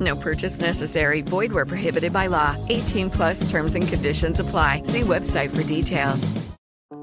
No purchase necessary. Void where prohibited by law. 18 plus terms and conditions apply. See website for details.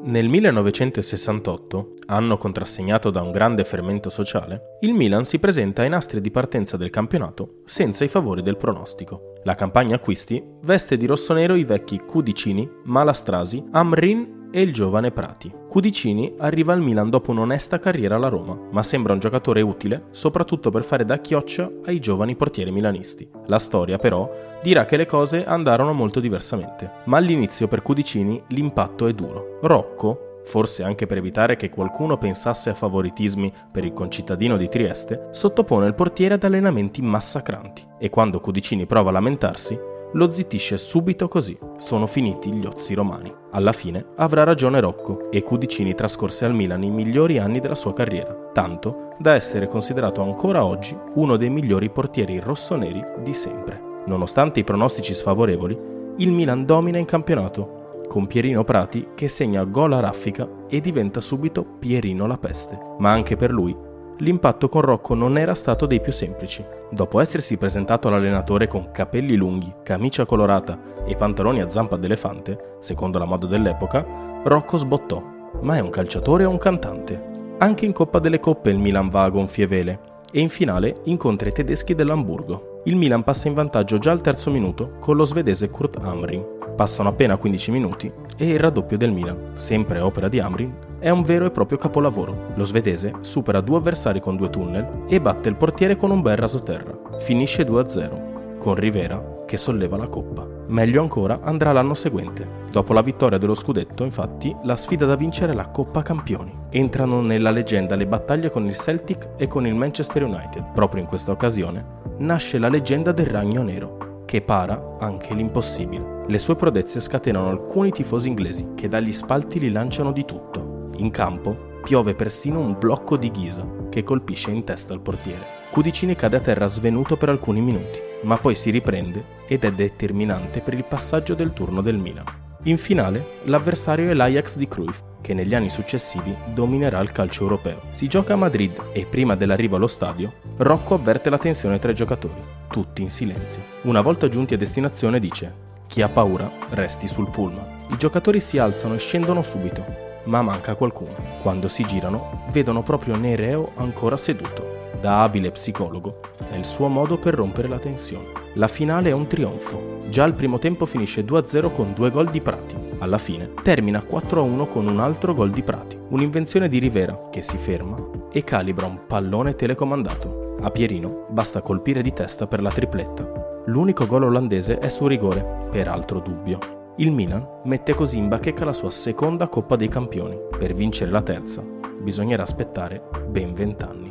Nel 1968, anno contrassegnato da un grande fermento sociale, il Milan si presenta ai nastri di partenza del campionato senza i favori del pronostico. La campagna acquisti veste di rossonero i vecchi Cudicini, Malastrasi, Amrin e il giovane Prati. Cudicini arriva al Milan dopo un'onesta carriera alla Roma, ma sembra un giocatore utile soprattutto per fare da chioccia ai giovani portieri milanisti. La storia, però, dirà che le cose andarono molto diversamente. Ma all'inizio per Cudicini l'impatto è duro. Rocco, forse anche per evitare che qualcuno pensasse a favoritismi per il concittadino di Trieste, sottopone il portiere ad allenamenti massacranti e quando Cudicini prova a lamentarsi, lo zittisce subito così. Sono finiti gli ozi romani. Alla fine avrà ragione Rocco e Cudicini trascorse al Milan i migliori anni della sua carriera, tanto da essere considerato ancora oggi uno dei migliori portieri rossoneri di sempre. Nonostante i pronostici sfavorevoli, il Milan domina in campionato, con Pierino Prati che segna gol a raffica e diventa subito Pierino la peste. Ma anche per lui l'impatto con Rocco non era stato dei più semplici. Dopo essersi presentato all'allenatore con capelli lunghi, camicia colorata e pantaloni a zampa d'elefante, secondo la moda dell'epoca, Rocco sbottò. Ma è un calciatore o un cantante? Anche in Coppa delle Coppe il Milan va a gonfie vele e in finale incontra i tedeschi dell'Amburgo. Il Milan passa in vantaggio già al terzo minuto con lo svedese Kurt Amrin. Passano appena 15 minuti e il raddoppio del Milan, sempre opera di Amrin, è un vero e proprio capolavoro. Lo svedese supera due avversari con due tunnel e batte il portiere con un bel rasoterra. Finisce 2-0, con Rivera che solleva la coppa. Meglio ancora andrà l'anno seguente. Dopo la vittoria dello scudetto, infatti, la sfida da vincere è la Coppa Campioni. Entrano nella leggenda le battaglie con il Celtic e con il Manchester United. Proprio in questa occasione nasce la leggenda del Ragno Nero, che para anche l'impossibile. Le sue prodezze scatenano alcuni tifosi inglesi che dagli spalti li lanciano di tutto. In campo piove persino un blocco di ghisa che colpisce in testa al portiere. Cudicini cade a terra svenuto per alcuni minuti, ma poi si riprende ed è determinante per il passaggio del turno del Milan. In finale, l'avversario è l'Ajax di Cruyff, che negli anni successivi dominerà il calcio europeo. Si gioca a Madrid e prima dell'arrivo allo stadio, Rocco avverte la tensione tra i giocatori, tutti in silenzio. Una volta giunti a destinazione dice chi ha paura resti sul pullman. I giocatori si alzano e scendono subito, ma manca qualcuno. Quando si girano, vedono proprio Nereo ancora seduto. Da abile psicologo, è il suo modo per rompere la tensione. La finale è un trionfo. Già al primo tempo finisce 2-0 con due gol di Prati. Alla fine termina 4-1 con un altro gol di Prati. Un'invenzione di Rivera che si ferma e calibra un pallone telecomandato. A Pierino basta colpire di testa per la tripletta L'unico gol olandese è su rigore, peraltro dubbio. Il Milan mette così in bacheca la sua seconda Coppa dei Campioni. Per vincere la terza bisognerà aspettare ben vent'anni.